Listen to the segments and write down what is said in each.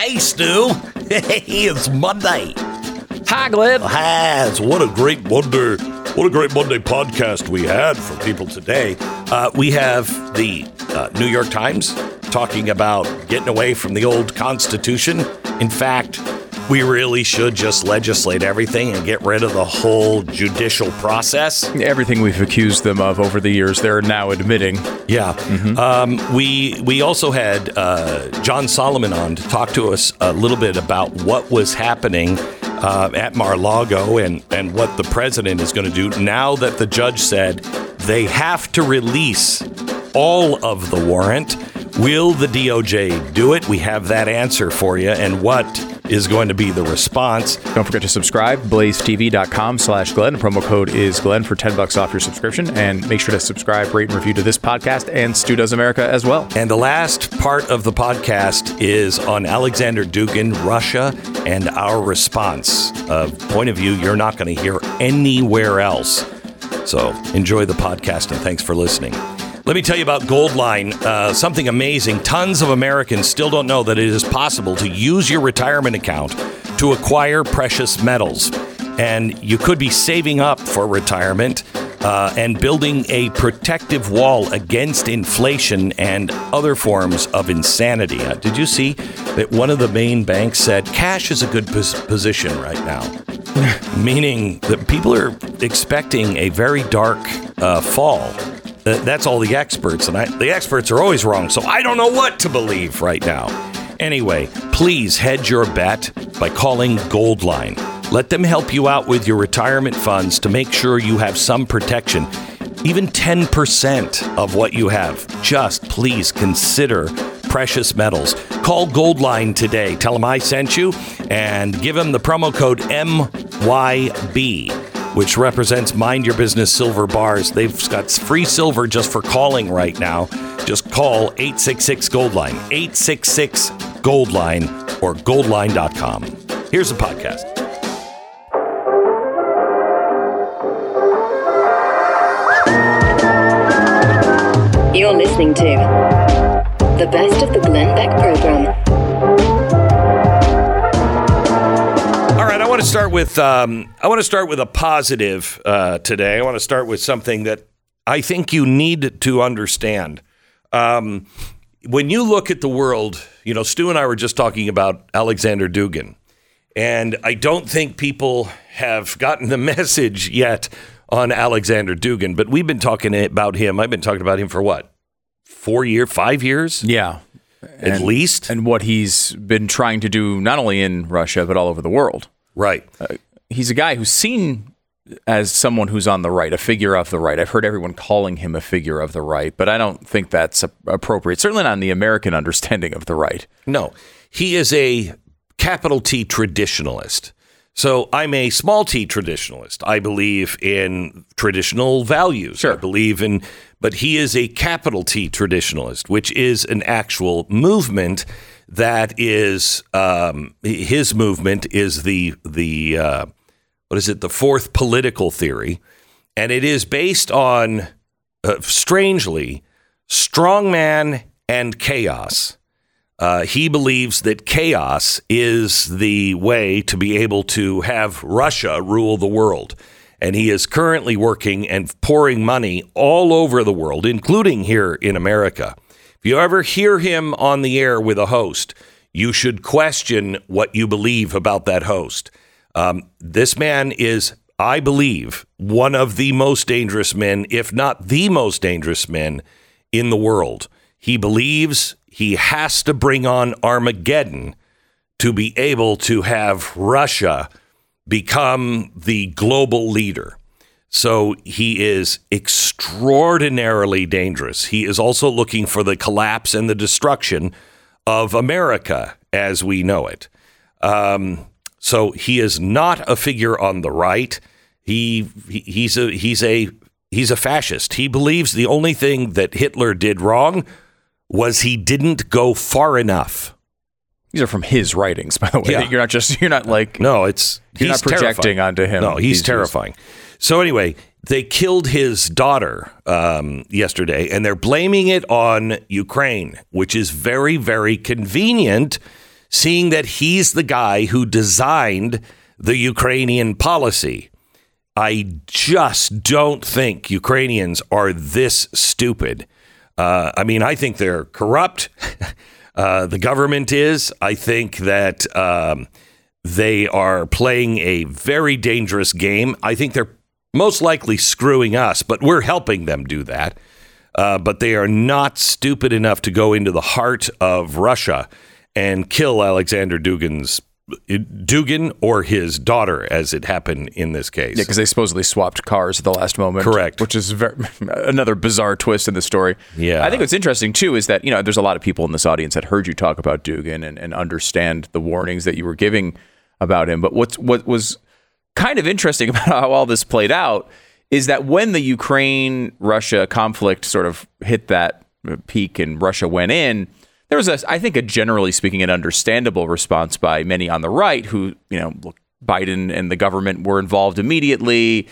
Hey, Stu. Hey, it's Monday. Hi, Glenn. Has what a great Monday, what a great Monday podcast we had for people today. Uh, we have the uh, New York Times talking about getting away from the old Constitution. In fact, we really should just legislate everything and get rid of the whole judicial process. Everything we've accused them of over the years, they're now admitting. Yeah. Um, we we also had uh, John Solomon on to talk to us a little bit about what was happening uh, at Mar-a-Lago and and what the president is going to do now that the judge said they have to release all of the warrant. Will the DOJ do it? We have that answer for you, and what is going to be the response. Don't forget to subscribe, blazetv.com slash Glenn. Promo code is Glenn for 10 bucks off your subscription. And make sure to subscribe, rate, and review to this podcast and Stu Does America as well. And the last part of the podcast is on Alexander Dugin, Russia, and our response. A point of view you're not going to hear anywhere else. So enjoy the podcast and thanks for listening. Let me tell you about Goldline, uh, something amazing. Tons of Americans still don't know that it is possible to use your retirement account to acquire precious metals. And you could be saving up for retirement uh, and building a protective wall against inflation and other forms of insanity. Uh, did you see that one of the main banks said cash is a good pos- position right now? Meaning that people are expecting a very dark uh, fall. That's all the experts, and I, the experts are always wrong, so I don't know what to believe right now. Anyway, please hedge your bet by calling Goldline. Let them help you out with your retirement funds to make sure you have some protection. Even 10% of what you have. Just please consider precious metals. Call Goldline today. Tell them I sent you and give them the promo code MYB, which represents Mind Your Business Silver Bars. They've got free silver just for calling right now. Just call 866 Goldline, 866 Goldline, or goldline.com. Here's the podcast. You're listening to the best of the Glenn Beck program. Want to start with um, I want to start with a positive uh, today. I want to start with something that I think you need to understand. Um, when you look at the world, you know, Stu and I were just talking about Alexander Dugin, and I don't think people have gotten the message yet on Alexander Dugin. But we've been talking about him. I've been talking about him for what four year, five years Yeah. at And- least. And what he's been trying to do, not only in Russia, but all over the world. Right. Uh, he's a guy who's seen as someone who's on the right, a figure of the right. I've heard everyone calling him a figure of the right, but I don't think that's a- appropriate. Certainly not in the American understanding of the right. No, he is a capital T traditionalist. So I'm a small t traditionalist. I believe in traditional values. Sure. I believe in, but he is a capital T traditionalist, which is an actual movement that is um, his movement is the the uh, what is it the fourth political theory, and it is based on uh, strangely strongman and chaos. Uh, he believes that chaos is the way to be able to have Russia rule the world. And he is currently working and pouring money all over the world, including here in America. If you ever hear him on the air with a host, you should question what you believe about that host. Um, this man is, I believe, one of the most dangerous men, if not the most dangerous men in the world. He believes he has to bring on Armageddon to be able to have Russia become the global leader. So he is extraordinarily dangerous. He is also looking for the collapse and the destruction of America as we know it. Um, so he is not a figure on the right. He, he he's a he's a he's a fascist. He believes the only thing that Hitler did wrong was he didn't go far enough. These are from his writings, by the way. Yeah. You're not just you're not like No, it's You're he's not projecting terrifying. onto him No, he's terrifying. So anyway, they killed his daughter um, yesterday, and they're blaming it on Ukraine, which is very, very convenient seeing that he's the guy who designed the Ukrainian policy. I just don't think Ukrainians are this stupid. Uh, I mean, I think they're corrupt. uh, the government is. I think that um, they are playing a very dangerous game. I think they're most likely screwing us, but we're helping them do that. Uh, but they are not stupid enough to go into the heart of Russia and kill Alexander Dugin's Dugin or his daughter, as it happened in this case. Yeah, because they supposedly swapped cars at the last moment. Correct. Which is very, another bizarre twist in the story. Yeah. I think what's interesting, too, is that, you know, there's a lot of people in this audience that heard you talk about Dugin and, and understand the warnings that you were giving about him. But what's, what was kind of interesting about how all this played out is that when the Ukraine Russia conflict sort of hit that peak and Russia went in, there was a, I think, a generally speaking, an understandable response by many on the right who, you know, look, Biden and the government were involved immediately.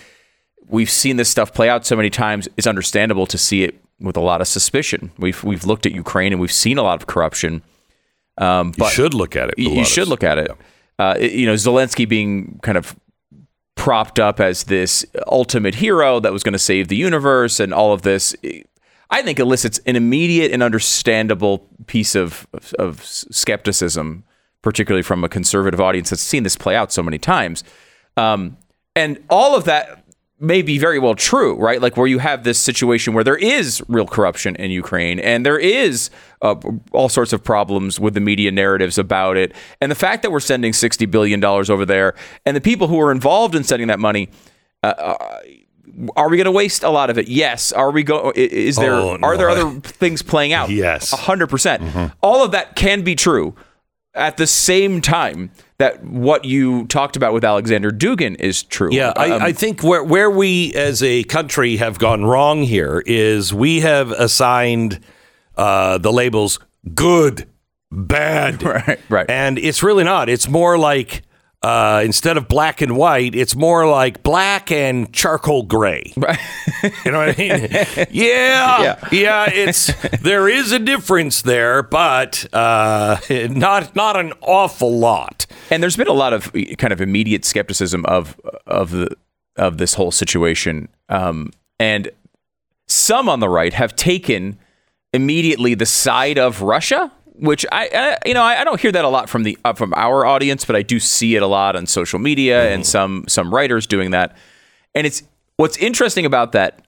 We've seen this stuff play out so many times. It's understandable to see it with a lot of suspicion. We've we've looked at Ukraine and we've seen a lot of corruption. Um, but you should look at it. You should look at it. Uh, you know, Zelensky being kind of propped up as this ultimate hero that was going to save the universe and all of this. I think elicits an immediate and understandable piece of, of skepticism, particularly from a conservative audience that's seen this play out so many times. Um, and all of that may be very well true, right? Like where you have this situation where there is real corruption in Ukraine and there is uh, all sorts of problems with the media narratives about it. And the fact that we're sending $60 billion over there and the people who are involved in sending that money, uh, uh are we going to waste a lot of it? Yes. Are we go? Is there oh, no. are there other things playing out? Yes, hundred percent. Mm-hmm. All of that can be true. At the same time, that what you talked about with Alexander Dugin is true. Yeah, I, um, I think where where we as a country have gone wrong here is we have assigned uh, the labels good, bad, right, right, and it's really not. It's more like uh, instead of black and white, it's more like black and charcoal gray. Right. you know what I mean? yeah, yeah, yeah, It's there is a difference there, but uh, not not an awful lot. And there's been a lot of kind of immediate skepticism of of the of this whole situation, um, and some on the right have taken immediately the side of Russia which I, I, you know I, I, don't hear that a lot from the uh, from our audience, but I do see it a lot on social media mm. and some some writers doing that. And it's what's interesting about that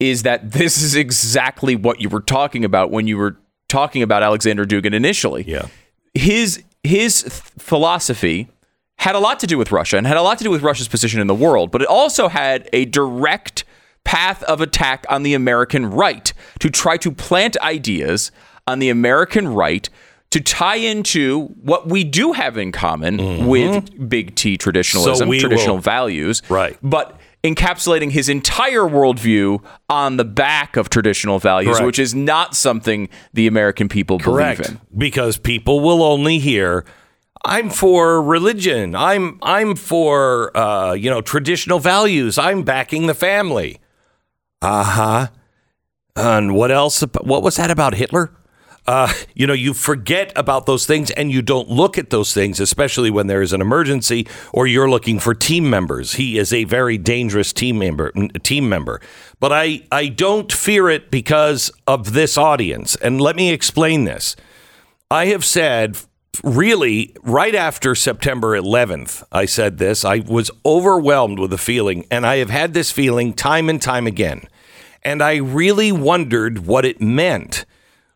is that this is exactly what you were talking about when you were talking about Alexander Dugin initially. Yeah, his his philosophy had a lot to do with Russia and had a lot to do with Russia's position in the world, but it also had a direct path of attack on the American right to try to plant ideas on the American right to tie into what we do have in common mm-hmm. with big T traditionalism, so traditional will. values. Right. But encapsulating his entire worldview on the back of traditional values, Correct. which is not something the American people Correct. believe in. Because people will only hear I'm for religion. I'm I'm for uh, you know traditional values. I'm backing the family. Uh huh. And what else? What was that about Hitler? Uh, you know, you forget about those things and you don't look at those things, especially when there is an emergency or you're looking for team members. He is a very dangerous team member. Team member, but I I don't fear it because of this audience. And let me explain this. I have said really right after September 11th, I said this. I was overwhelmed with the feeling, and I have had this feeling time and time again. And I really wondered what it meant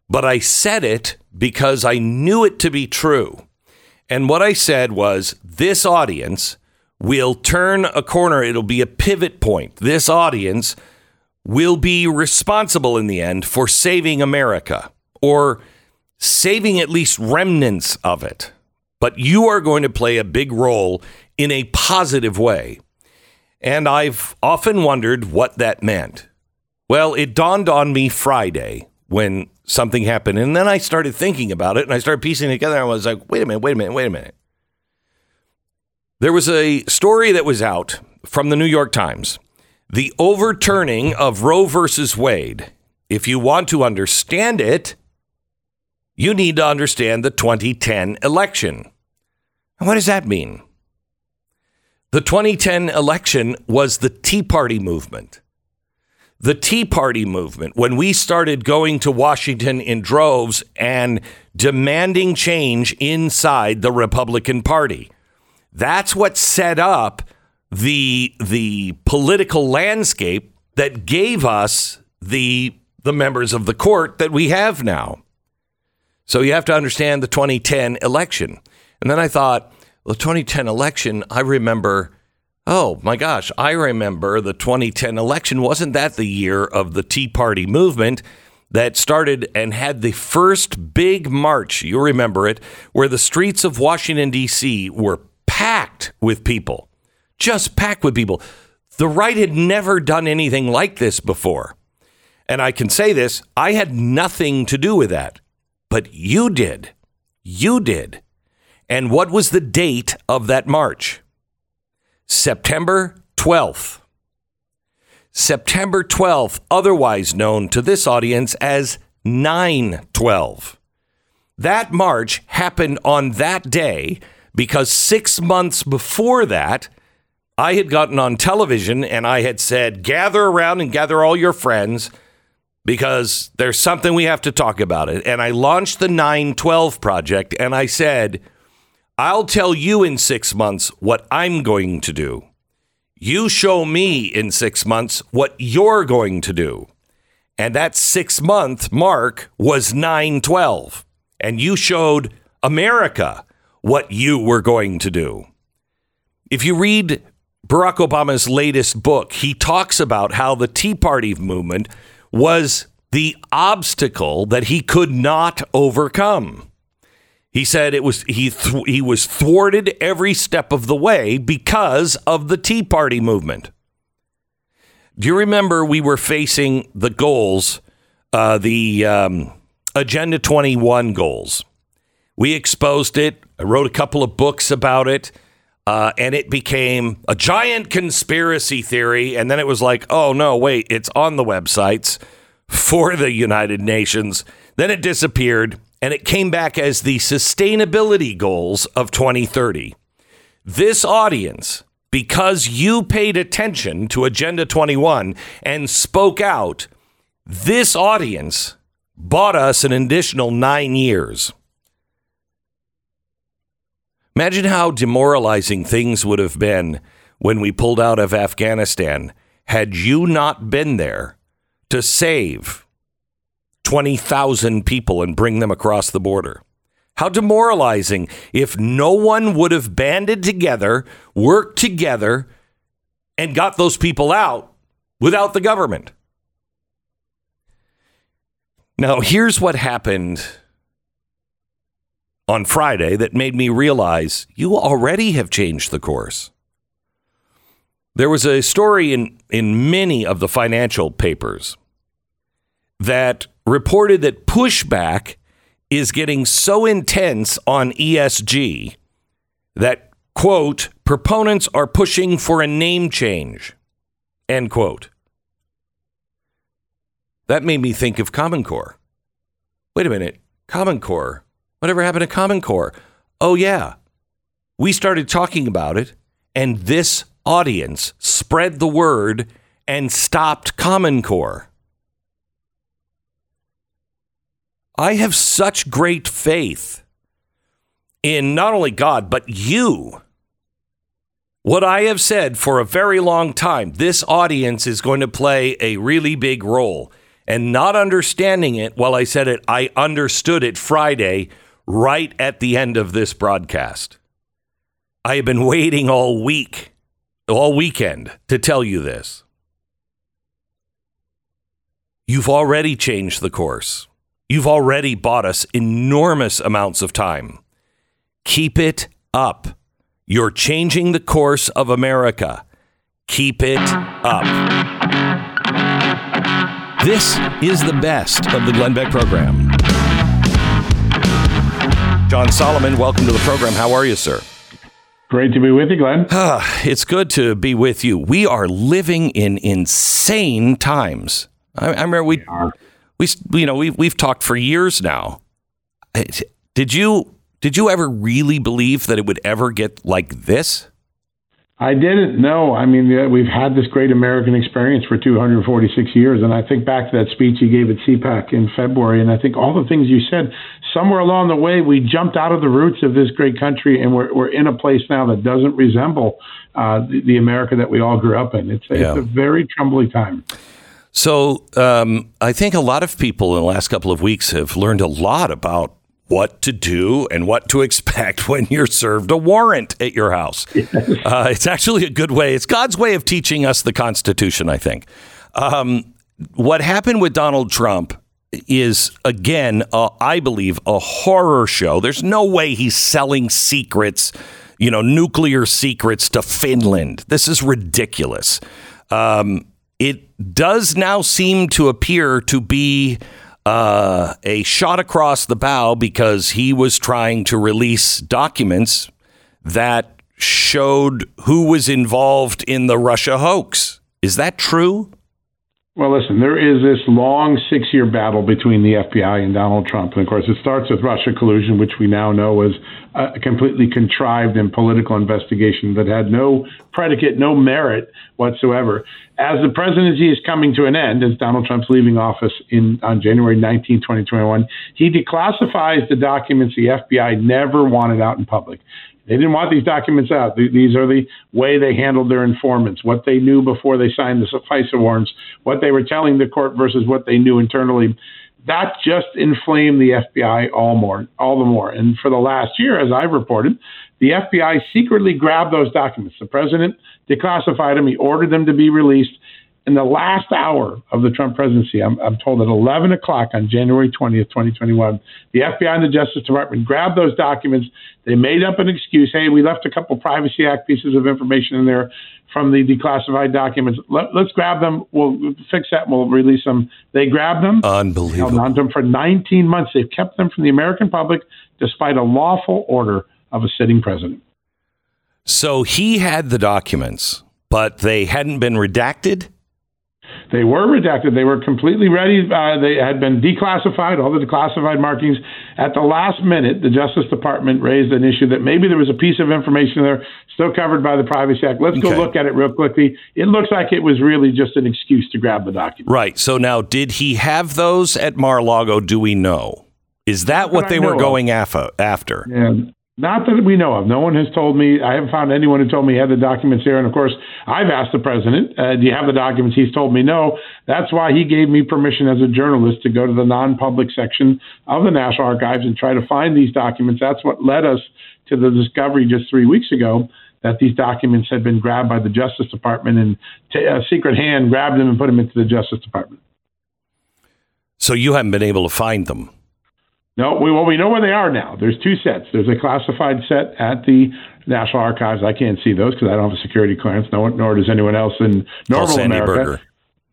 but I said it because I knew it to be true. And what I said was this audience will turn a corner, it'll be a pivot point. This audience will be responsible in the end for saving America or saving at least remnants of it. But you are going to play a big role in a positive way. And I've often wondered what that meant. Well, it dawned on me Friday when something happened. And then I started thinking about it and I started piecing it together. I was like, wait a minute, wait a minute, wait a minute. There was a story that was out from the New York Times the overturning of Roe versus Wade. If you want to understand it, you need to understand the 2010 election. And what does that mean? The 2010 election was the Tea Party movement. The Tea Party movement, when we started going to Washington in droves and demanding change inside the Republican Party, that's what set up the, the political landscape that gave us the, the members of the court that we have now. So you have to understand the 2010 election. And then I thought, the 2010 election, I remember, oh my gosh, I remember the 2010 election. Wasn't that the year of the Tea Party movement that started and had the first big march? You remember it, where the streets of Washington, D.C. were packed with people, just packed with people. The right had never done anything like this before. And I can say this I had nothing to do with that, but you did. You did. And what was the date of that march? September 12th. September 12th, otherwise known to this audience as 912. That march happened on that day because six months before that, I had gotten on television and I had said, gather around and gather all your friends because there's something we have to talk about it. And I launched the 912 project and I said, I'll tell you in six months what I'm going to do. You show me in six months what you're going to do. And that six month mark was 912. And you showed America what you were going to do. If you read Barack Obama's latest book, he talks about how the Tea Party movement was the obstacle that he could not overcome. He said it was he th- he was thwarted every step of the way because of the Tea Party movement. Do you remember we were facing the goals, uh, the um, Agenda 21 goals? We exposed it. I wrote a couple of books about it, uh, and it became a giant conspiracy theory. And then it was like, oh no, wait, it's on the websites for the United Nations. Then it disappeared and it came back as the sustainability goals of 2030. This audience, because you paid attention to Agenda 21 and spoke out, this audience bought us an additional nine years. Imagine how demoralizing things would have been when we pulled out of Afghanistan had you not been there to save 20,000 people and bring them across the border. How demoralizing if no one would have banded together, worked together, and got those people out without the government. Now, here's what happened on Friday that made me realize you already have changed the course. There was a story in, in many of the financial papers that reported that pushback is getting so intense on ESG that, quote, proponents are pushing for a name change, end quote. That made me think of Common Core. Wait a minute, Common Core? Whatever happened to Common Core? Oh, yeah. We started talking about it, and this audience spread the word and stopped Common Core. I have such great faith in not only God, but you. What I have said for a very long time this audience is going to play a really big role. And not understanding it while I said it, I understood it Friday right at the end of this broadcast. I have been waiting all week, all weekend to tell you this. You've already changed the course. You've already bought us enormous amounts of time. Keep it up. You're changing the course of America. Keep it up. This is the best of the Glenn Beck program. John Solomon, welcome to the program. How are you, sir? Great to be with you, Glenn. it's good to be with you. We are living in insane times. I, I remember we, we, we, you know, we've we've talked for years now. Did you did you ever really believe that it would ever get like this? I didn't know. I mean, we've had this great American experience for 246 years. And I think back to that speech you gave at CPAC in February. And I think all the things you said, somewhere along the way, we jumped out of the roots of this great country and we're, we're in a place now that doesn't resemble uh, the, the, America that we all grew up in. It's, yeah. it's a very troubling time. So um, I think a lot of people in the last couple of weeks have learned a lot about what to do and what to expect when you're served a warrant at your house. Uh, it's actually a good way. It's God's way of teaching us the Constitution, I think. Um, what happened with Donald Trump is, again, uh, I believe, a horror show. There's no way he's selling secrets, you know, nuclear secrets to Finland. This is ridiculous. Um, it does now seem to appear to be uh, a shot across the bow because he was trying to release documents that showed who was involved in the Russia hoax. Is that true? Well, listen, there is this long six year battle between the FBI and Donald Trump. And of course, it starts with Russia collusion, which we now know was a completely contrived and political investigation that had no predicate, no merit whatsoever. As the presidency is coming to an end, as Donald Trump's leaving office in on January 19, 2021, he declassifies the documents the FBI never wanted out in public. They didn't want these documents out. These are the way they handled their informants, what they knew before they signed the FISA warrants, what they were telling the court versus what they knew internally. That just inflamed the FBI all more, all the more. And for the last year, as I've reported, the FBI secretly grabbed those documents. The president declassified them. He ordered them to be released in the last hour of the Trump presidency, I'm, I'm, told at 11 o'clock on January 20th, 2021, the FBI and the Justice Department grabbed those documents. They made up an excuse. Hey, we left a couple Privacy Act pieces of information in there from the declassified documents. Let, us grab them. We'll fix that. We'll release them. They grabbed them. Unbelievable. Held on to them for 19 months. They've kept them from the American public despite a lawful order of a sitting president. So he had the documents, but they hadn't been redacted? They were redacted. They were completely ready. Uh, they had been declassified, all the declassified markings. At the last minute, the Justice Department raised an issue that maybe there was a piece of information there still covered by the Privacy Act. Let's okay. go look at it real quickly. It looks like it was really just an excuse to grab the document. Right. So now, did he have those at Mar-a-Lago? Do we know? Is that what they were going after? Yeah. Not that we know of. No one has told me. I haven't found anyone who told me he had the documents here. And of course, I've asked the president, uh, "Do you have the documents?" He's told me no. That's why he gave me permission as a journalist to go to the non-public section of the National Archives and try to find these documents. That's what led us to the discovery just three weeks ago that these documents had been grabbed by the Justice Department and t- a secret hand grabbed them and put them into the Justice Department. So you haven't been able to find them. No, we, well, we know where they are now. There's two sets. There's a classified set at the National Archives. I can't see those because I don't have a security clearance, no, nor does anyone else in normal America. Berger.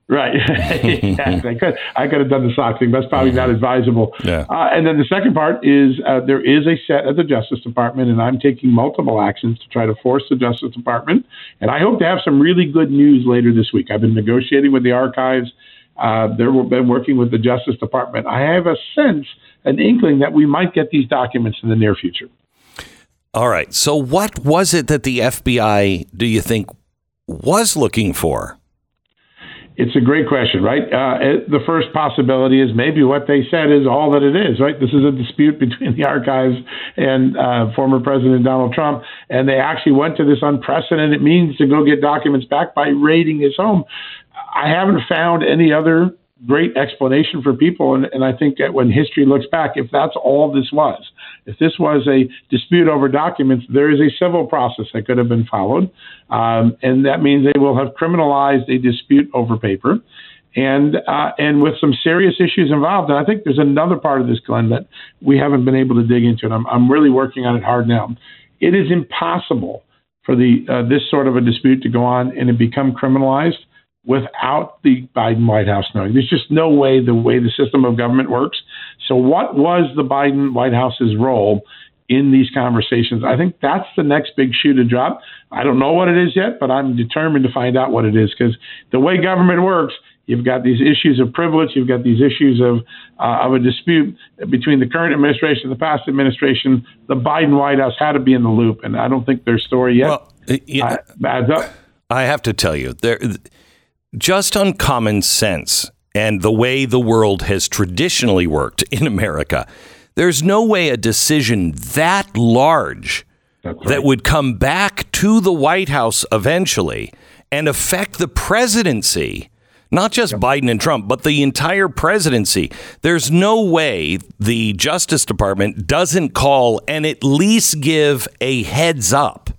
Right. I, could, I could have done the sock thing. That's probably mm-hmm. not advisable. Yeah. Uh, and then the second part is uh, there is a set at the Justice Department, and I'm taking multiple actions to try to force the Justice Department. And I hope to have some really good news later this week. I've been negotiating with the archives. Uh, they've been working with the Justice Department. I have a sense – an inkling that we might get these documents in the near future. All right. So, what was it that the FBI, do you think, was looking for? It's a great question, right? Uh, it, the first possibility is maybe what they said is all that it is, right? This is a dispute between the archives and uh, former President Donald Trump, and they actually went to this unprecedented means to go get documents back by raiding his home. I haven't found any other great explanation for people. And, and I think that when history looks back, if that's all this was, if this was a dispute over documents, there is a civil process that could have been followed. Um, and that means they will have criminalized a dispute over paper. And uh, and with some serious issues involved, and I think there's another part of this, Glenn, that we haven't been able to dig into, and I'm, I'm really working on it hard now. It is impossible for the uh, this sort of a dispute to go on and it become criminalized without the Biden White House knowing. There's just no way the way the system of government works. So, what was the Biden White House's role in these conversations? I think that's the next big shoe to drop. I don't know what it is yet, but I'm determined to find out what it is because the way government works, You've got these issues of privilege. You've got these issues of uh, of a dispute between the current administration and the past administration. The Biden White House had to be in the loop, and I don't think their story yet well, yeah, uh, adds up. I have to tell you, there, just on common sense and the way the world has traditionally worked in America, there's no way a decision that large right. that would come back to the White House eventually and affect the presidency not just yep. Biden and Trump, but the entire presidency. There's no way the Justice Department doesn't call and at least give a heads up.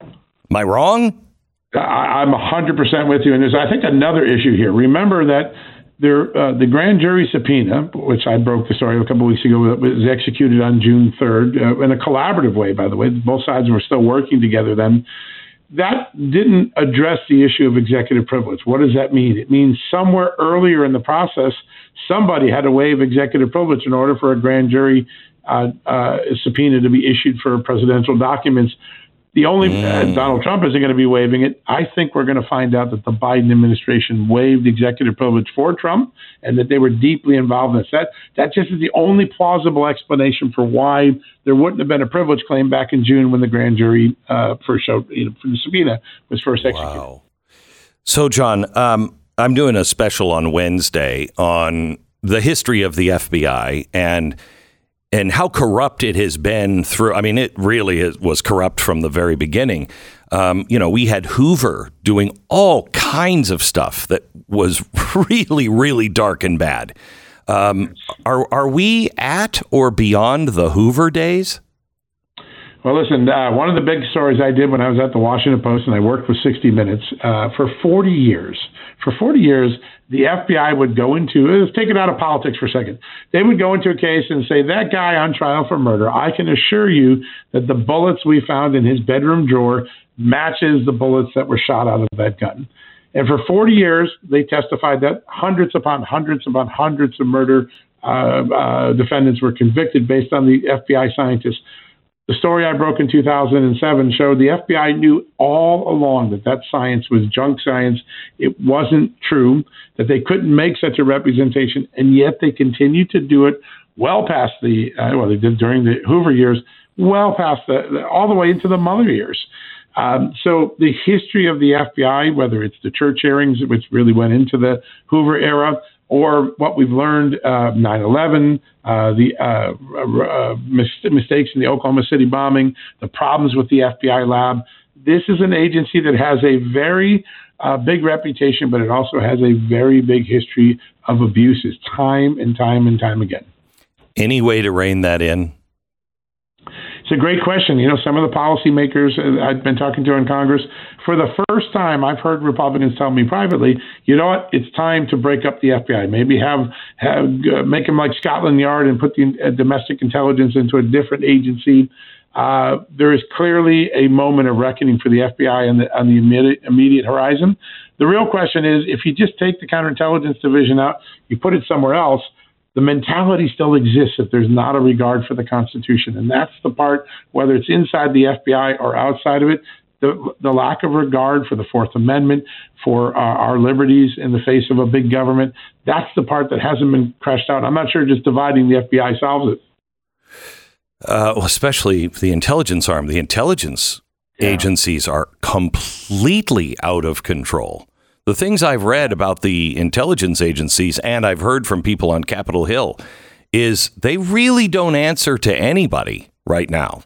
Am I wrong? I'm 100% with you. And there's, I think, another issue here. Remember that there, uh, the grand jury subpoena, which I broke the story a couple of weeks ago, was executed on June 3rd uh, in a collaborative way, by the way. Both sides were still working together then. That didn't address the issue of executive privilege. What does that mean? It means somewhere earlier in the process, somebody had to waive executive privilege in order for a grand jury uh, uh subpoena to be issued for presidential documents the only uh, mm. uh, Donald Trump isn't going to be waiving it. I think we're going to find out that the Biden administration waived executive privilege for Trump and that they were deeply involved in this. That that just is the only plausible explanation for why there wouldn't have been a privilege claim back in June when the grand jury uh, first showed you know, the subpoena was first executed. Wow. So, John, um, I'm doing a special on Wednesday on the history of the FBI and and how corrupt it has been through. I mean, it really was corrupt from the very beginning. Um, you know, we had Hoover doing all kinds of stuff that was really, really dark and bad. Um, are are we at or beyond the Hoover days? Well, listen, uh, one of the big stories I did when I was at the Washington Post and I worked with 60 Minutes uh, for 40 years. For 40 years, the FBI would go into, let's take it out of politics for a second. They would go into a case and say, that guy on trial for murder, I can assure you that the bullets we found in his bedroom drawer matches the bullets that were shot out of that gun. And for 40 years, they testified that hundreds upon hundreds upon hundreds of murder uh, uh, defendants were convicted based on the FBI scientists the story I broke in 2007 showed the FBI knew all along that that science was junk science. It wasn't true, that they couldn't make such a representation, and yet they continued to do it well past the, uh, well, they did during the Hoover years, well past the, all the way into the Mueller years. Um, so the history of the FBI, whether it's the church hearings, which really went into the Hoover era, or what we've learned uh, 9/11, uh, the uh, uh, mis- mistakes in the Oklahoma City bombing, the problems with the FBI lab. This is an agency that has a very uh, big reputation, but it also has a very big history of abuses, time and time and time again. Any way to rein that in? It's a great question. You know, some of the policymakers I've been talking to in Congress, for the first time, I've heard Republicans tell me privately, you know what, it's time to break up the FBI. Maybe have, have uh, make them like Scotland Yard and put the uh, domestic intelligence into a different agency. Uh, there is clearly a moment of reckoning for the FBI on the, on the immediate, immediate horizon. The real question is if you just take the counterintelligence division out, you put it somewhere else, the mentality still exists that there's not a regard for the Constitution. And that's the part, whether it's inside the FBI or outside of it, the, the lack of regard for the Fourth Amendment, for uh, our liberties in the face of a big government, that's the part that hasn't been crushed out. I'm not sure just dividing the FBI solves it. Uh, well, especially the intelligence arm. The intelligence yeah. agencies are completely out of control the things I've read about the intelligence agencies and I've heard from people on Capitol Hill is they really don't answer to anybody right now.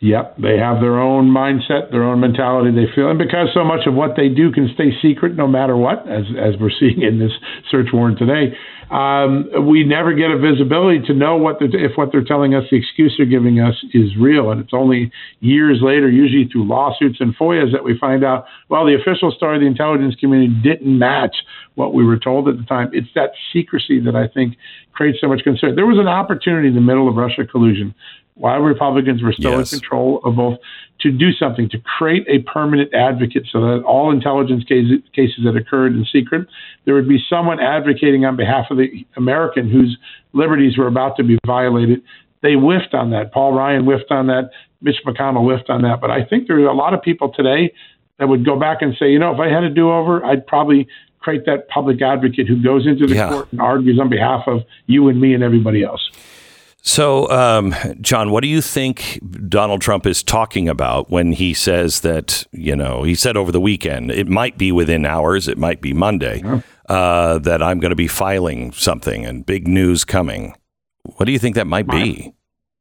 Yep, they have their own mindset, their own mentality. They feel, and because so much of what they do can stay secret, no matter what, as as we're seeing in this search warrant today, um, we never get a visibility to know what if what they're telling us, the excuse they're giving us, is real. And it's only years later, usually through lawsuits and FOIAs, that we find out. Well, the official story of the intelligence community didn't match what we were told at the time. It's that secrecy that I think creates so much concern. There was an opportunity in the middle of Russia collusion while Republicans were still yes. in control of both, to do something to create a permanent advocate so that all intelligence cases, cases that occurred in secret, there would be someone advocating on behalf of the American whose liberties were about to be violated. They whiffed on that. Paul Ryan whiffed on that. Mitch McConnell whiffed on that. But I think there are a lot of people today that would go back and say, you know, if I had a do over, I'd probably create that public advocate who goes into the Yeah. court and argues on behalf of you and me and everybody else. So, um, John, what do you think Donald Trump is talking about when he says that, you know, he said over the weekend, it might be within hours, it might be Monday, uh, that I'm going to be filing something and big news coming. What do you think that might be?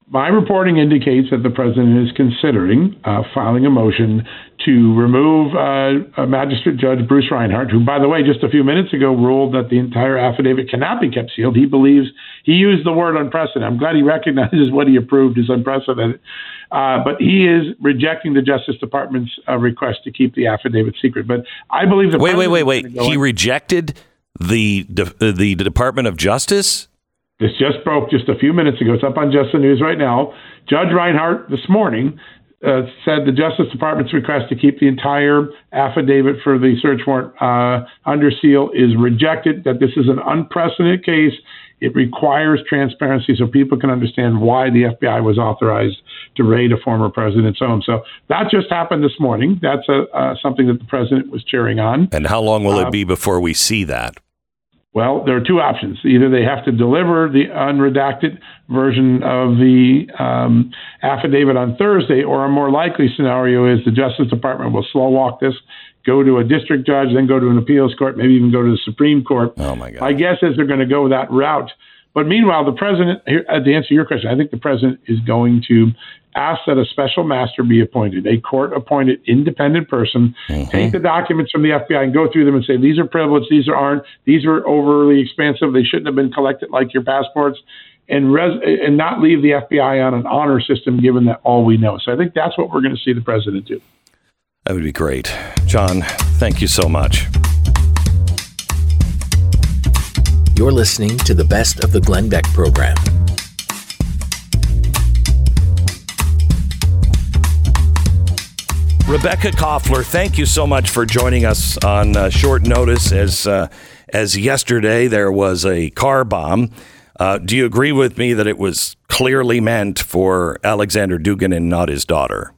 My reporting indicates that the president is considering uh, filing a motion to remove uh, uh, Magistrate Judge Bruce Reinhart, who, by the way, just a few minutes ago ruled that the entire affidavit cannot be kept sealed. He believes he used the word unprecedented. I'm glad he recognizes what he approved is unprecedented. Uh, but he is rejecting the Justice Department's uh, request to keep the affidavit secret. But I believe the Wait, wait, wait, wait. He in- rejected the de- the Department of Justice. This just broke just a few minutes ago. It's up on Just the News right now. Judge Reinhart this morning uh, said the Justice Department's request to keep the entire affidavit for the search warrant uh, under seal is rejected, that this is an unprecedented case. It requires transparency so people can understand why the FBI was authorized to raid a former president's home. So that just happened this morning. That's a, uh, something that the president was cheering on. And how long will Uh, it be before we see that? Well, there are two options. Either they have to deliver the unredacted version of the um, affidavit on Thursday, or a more likely scenario is the Justice Department will slow walk this, go to a district judge, then go to an appeals court, maybe even go to the Supreme Court. Oh my God! My guess is they're going to go that route. But meanwhile, the president, here, uh, to answer your question, I think the president is going to ask that a special master be appointed, a court appointed independent person, take the documents from the FBI and go through them and say, these are privileged, these are aren't, these are overly expansive, they shouldn't have been collected like your passports. And, res- and not leave the FBI on an honor system, given that all we know. So I think that's what we're going to see the president do. That would be great, John. Thank you so much. You're listening to the best of the Glenn Beck program. Rebekah Koffler, thank you so much for joining us on uh, short notice. As uh, as yesterday there was a car bomb. Uh, do you agree with me that it was clearly meant for Alexander Dugin and not his daughter?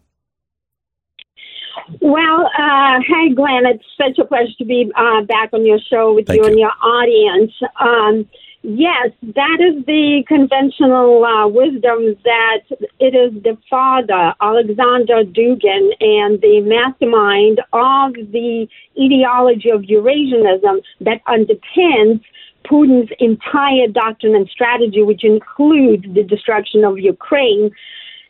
Well, uh, hey, Glenn, it's such a pleasure to be uh, back on your show with Thank you, and your audience. Um, yes, that is the conventional uh, wisdom that it is the father, Alexander Dugin, and the mastermind of the ideology of Eurasianism that underpins Putin's entire doctrine and strategy, which includes the destruction of Ukraine.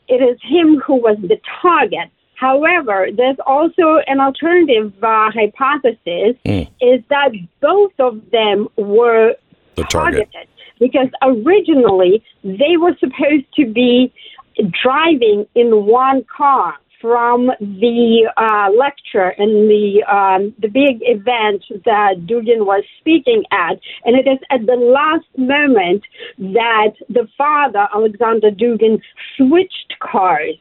It is him who was the target. However, there's also an alternative uh, hypothesis is that both of them were The target. targeted because originally they were supposed to be driving in one car from the uh, lecture and the um, the big event that Dugin was speaking at, and it is at the last moment that the father Alexander Dugin switched cars.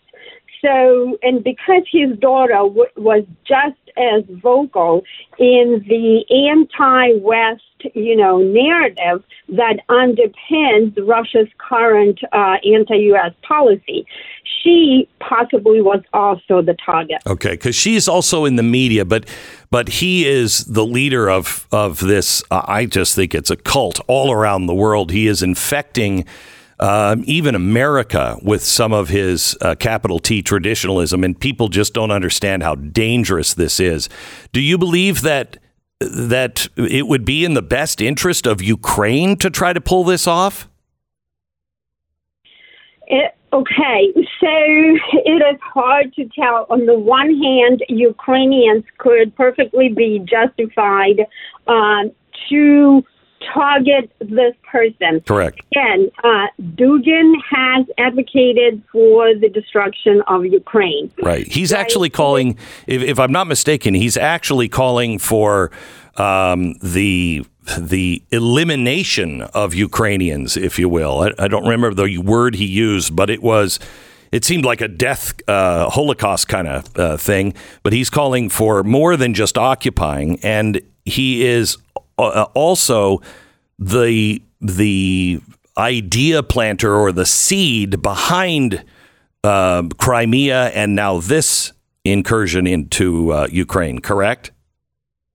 So, and because his daughter w- was just as vocal in the anti-West, you know, narrative that underpins Russia's current uh, anti-U.S. policy, she possibly was also the target. Okay, because she's also in the media, but but he is the leader of of this. Uh, I just think it's a cult all around the world. He is infecting. Um, even America with some of his uh, capital T traditionalism, and people just don't understand how dangerous this is. Do you believe that that it would be in the best interest of Ukraine to try to pull this off? It, okay, so it is hard to tell. On the one hand, Ukrainians could perfectly be justified um, to target this person. Correct. Again, uh, Dugin has advocated for the destruction of Ukraine. Right. He's actually calling, if, if I'm not mistaken, he's actually calling for um, the the elimination of Ukrainians, if you will. I, I don't remember the word he used, but it was. It seemed like a death, uh, Holocaust kind of uh, thing, but he's calling for more than just occupying, and he is uh, also the the idea planter or the seed behind uh, Crimea and now this incursion into uh, Ukraine. Correct?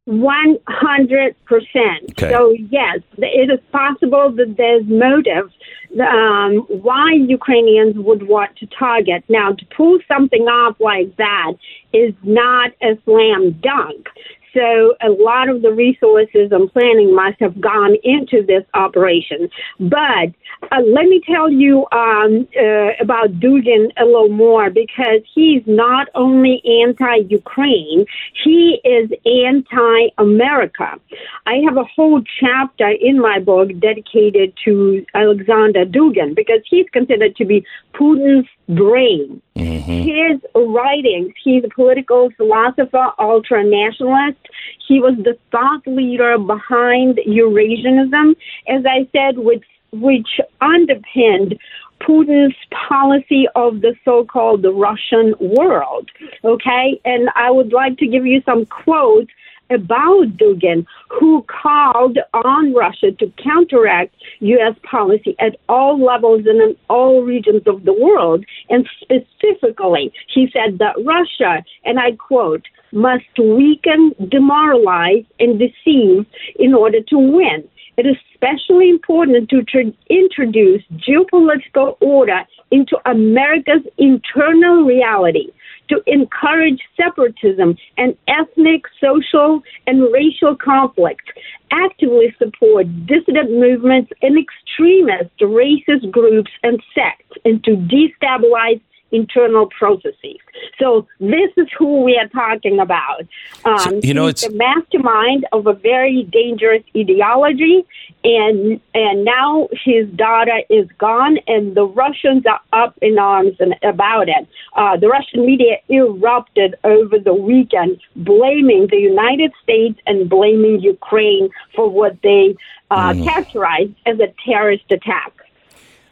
One hundred percent. Okay. So yes, it is possible that there's motive um, why Ukrainians would want to target. Now, to pull something off like that is not a slam dunk. So a lot of the resources and planning must have gone into this operation. But uh, let me tell you um, uh, about Dugin a little more because he's not only anti-Ukraine, he is anti-America. I have a whole chapter in my book dedicated to Alexander Dugin because he's considered to be Putin's brain. Mm-hmm. His writings, he's a political philosopher, ultra nationalist. He was the thought leader behind Eurasianism, as I said, which, which underpinned Putin's policy of the so-called Russian world. Okay, and I would like to give you some quotes about Dugin, who called on Russia to counteract U.S. policy at all levels and in all regions of the world. And specifically, he said that Russia, and I quote, must weaken, demoralize, and deceive in order to win. It is especially important to tr- introduce geopolitical order into America's internal reality to encourage separatism and ethnic, social, and racial conflict, actively support dissident movements and extremist racist groups and sects, and to destabilize internal processes. So this is who we are talking about. Um, So, you know, it's- the mastermind of a very dangerous ideology, and and now his daughter is gone, and the Russians are up in arms and about it. Uh, the Russian media erupted over the weekend, blaming the United States and blaming Ukraine for what they uh, Mm. characterized as a terrorist attack.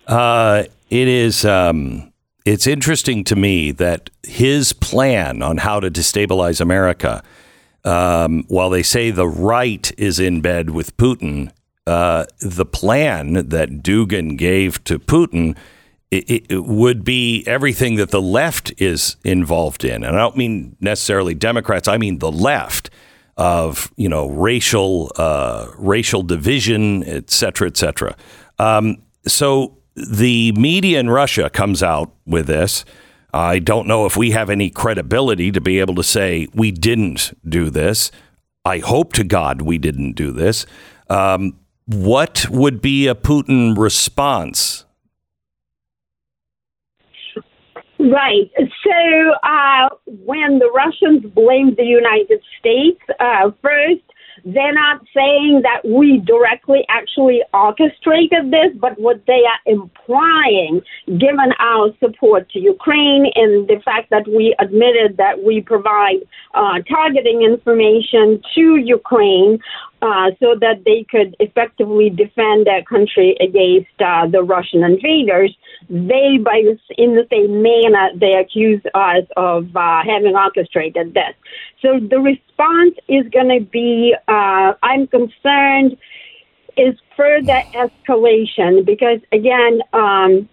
Uh, it is. Um, it's interesting to me that his plan on how to destabilize America, um, while they say the right is in bed with Putin, uh, the plan that Dugin gave to Putin it, it would be everything that the left is involved in, and I don't mean necessarily Democrats. I mean the left of you know racial uh, racial division, et cetera, et cetera. Um, so the media in Russia comes out with this. I don't know if we have any credibility to be able to say we didn't do this. I hope to God we didn't do this. Um, what would be a Putin response? Right. So uh, when the Russians blamed the United States, uh, first, they're not saying that we directly actually orchestrated this, but what they are implying, given our support to Ukraine and the fact that we admitted that we provide uh, targeting information to Ukraine uh, so that they could effectively defend their country against uh, the Russian invaders, they, by this, in the same manner, they accuse us of uh, having orchestrated this. So the response is going to be, uh, I'm concerned, is further escalation because again, um,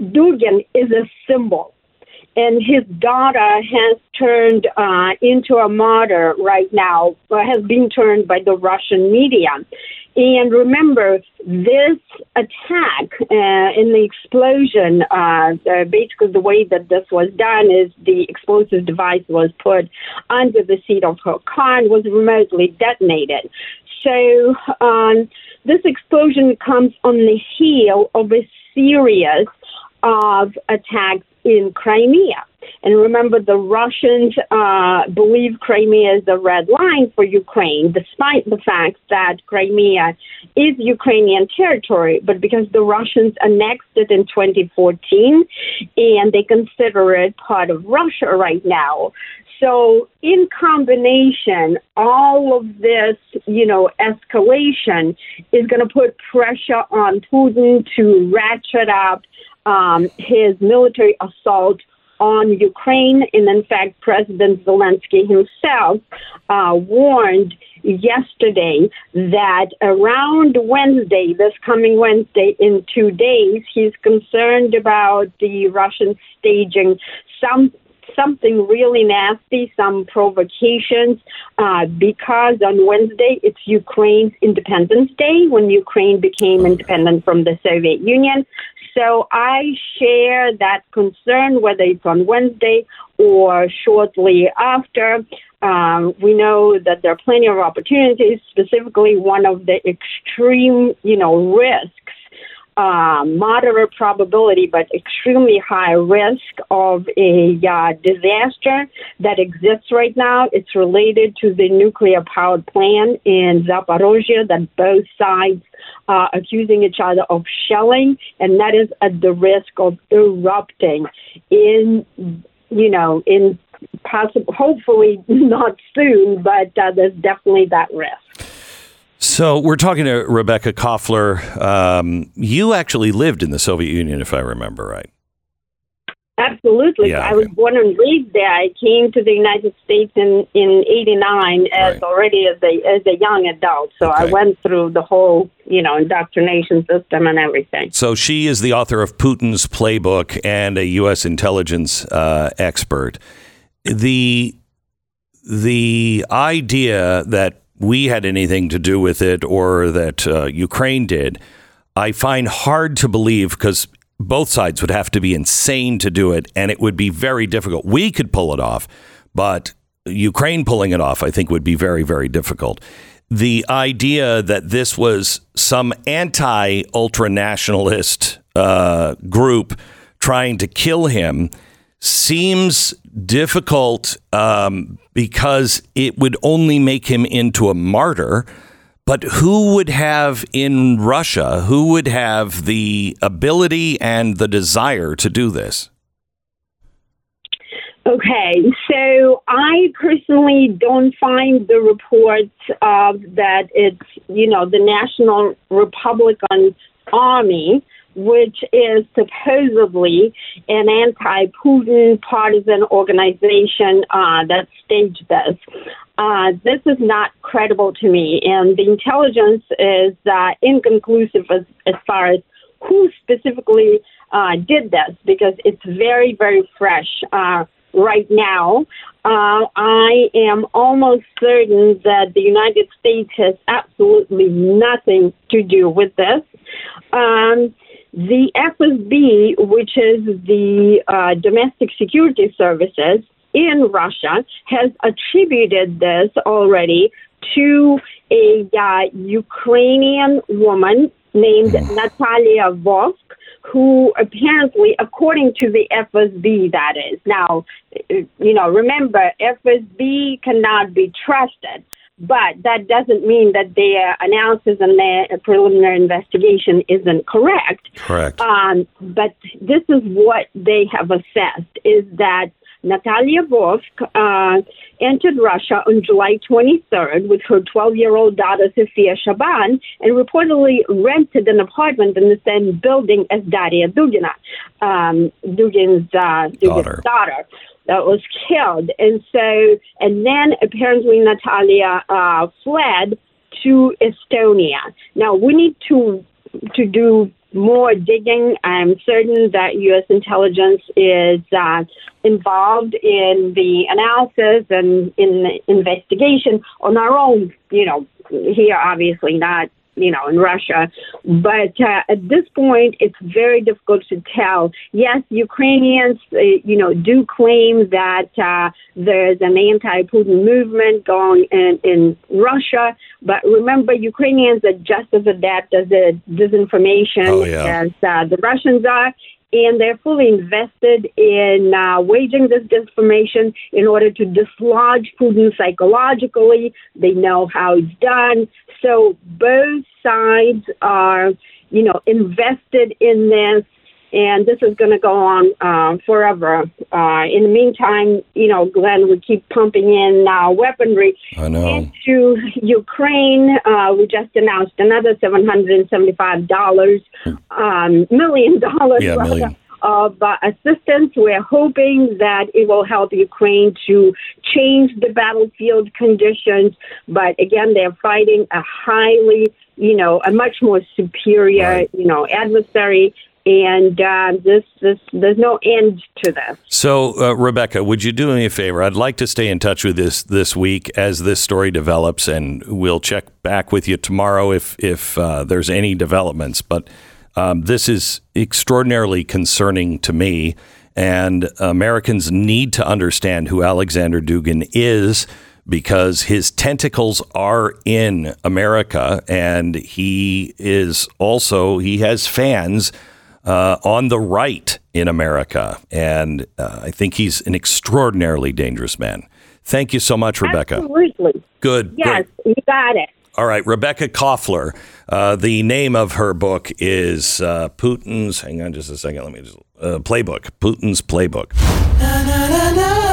Dugin is a symbol. And his daughter has turned uh, into a martyr right now, has been turned by the Russian media. And remember, this attack uh, in the explosion, uh, uh, basically the way that this was done is the explosive device was put under the seat of her car and was remotely detonated. So um, this explosion comes on the heel of a series of attacks in Crimea. And remember, the Russians uh, believe Crimea is the red line for Ukraine, despite the fact that Crimea is Ukrainian territory. But because the Russians annexed it in 2014 and they consider it part of Russia right now. So, in combination, all of this, you know, escalation is going to put pressure on Putin to ratchet up um, his military assault on Ukraine. And in fact, President Zelensky himself uh, warned yesterday that around Wednesday, this coming Wednesday, in two days, he's concerned about the Russians staging some something really nasty, some provocations, uh, because on Wednesday it's Ukraine's Independence Day when Ukraine became independent from the Soviet Union. So I share that concern, whether it's on Wednesday or shortly after. Um, we know that there are plenty of opportunities. Specifically, one of the extreme, you know, risks uh, moderate probability but extremely high risk of a uh, disaster that exists right now. It's related to the nuclear powered plant in Zaporozhye that both sides are accusing each other of shelling, and that is at the risk of erupting in, you know, in possible, hopefully not soon, but uh, there's definitely that risk. So we're talking to Rebekah Koffler. Um, you actually lived in the Soviet Union, if I remember right. Absolutely. Yeah, I was born and raised there. I came to the United States in in '89 as Right. already as a as a young adult. So I went through the whole you know indoctrination system and everything. So she is the author of Putin's Playbook and a U.S. intelligence uh, expert. The the idea that we had anything to do with it or that uh, Ukraine did, I find hard to believe because both sides would have to be insane to do it, and it would be very difficult. We could pull it off, but Ukraine pulling it off, I think, would be very, very difficult. The idea that this was some anti ultra nationalist uh, group trying to kill him seems difficult um, because it would only make him into a martyr. But who would have in Russia, who would have the ability and the desire to do this? Okay, so I personally don't find the reports of that it's you know the National Republican Army, which is supposedly an anti-Putin partisan organization uh, that staged this. Uh, this is not credible to me, and the intelligence is uh, inconclusive as, as far as who specifically uh, did this because it's very, very fresh uh, right now. Uh, I am almost certain that the United States has absolutely nothing to do with this. Um, the FSB, which is the uh, Domestic Security Services in Russia, has attributed this already to a uh, Ukrainian woman named Natalia Vosk, who apparently, according to the FSB, that is. Now, you know, remember, FSB cannot be trusted. But that doesn't mean that their analysis and their preliminary investigation isn't correct. Correct. Um, but this is what they have assessed: is that Natalia Vosk uh, entered Russia on July 23rd with her 12-year-old daughter Sofia Shaban and reportedly rented an apartment in the same building as Daria Dugina, um, Dugin's, uh, Dugin's Daughter. daughter that was killed. And so, and then apparently Natalia uh, fled to Estonia. Now we need to to do more digging. I'm certain that U.S. intelligence is uh, involved in the analysis and in the investigation on our own. You know, here obviously not you know, in Russia. But uh, at this point, it's very difficult to tell. Yes, Ukrainians, uh, you know, do claim that uh, there's an anti-Putin movement going in, in Russia. But remember, Ukrainians are just as adept as the disinformation Oh, yeah. as uh, the Russians are. And they're fully invested in uh, waging this disinformation in order to dislodge Putin psychologically. They know how it's done. So both sides are, you know, invested in this, and this is going to go on uh, forever. Uh, in the meantime, you know, Glenn, we keep pumping in uh, weaponry into Ukraine. Uh, we just announced another seven hundred and seventy-five dollars um, million dollars Yeah, million. of uh, assistance. We're hoping that it will help Ukraine to change the battlefield conditions. But again, they're fighting a highly, you know, a much more superior, Right. you know, adversary. And uh, this this there's no end to this. So, uh, Rebekah, would you do me a favor? I'd like to stay in touch with this this week as this story develops, and we'll check back with you tomorrow if if uh, there's any developments. But um, this is extraordinarily concerning to me, and Americans need to understand who Alexander Dugin is because his tentacles are in America, and he is also he has fans uh, on the right in America. And uh, I think he's an extraordinarily dangerous man. Thank you so much, Rebekah. Absolutely. Good. Yes, great. you got it. All right, Rebekah Koffler. Uh, the name of her book is uh, Putin's. Hang on just a second. Let me just. Uh, playbook. Putin's Playbook. Na, na, na,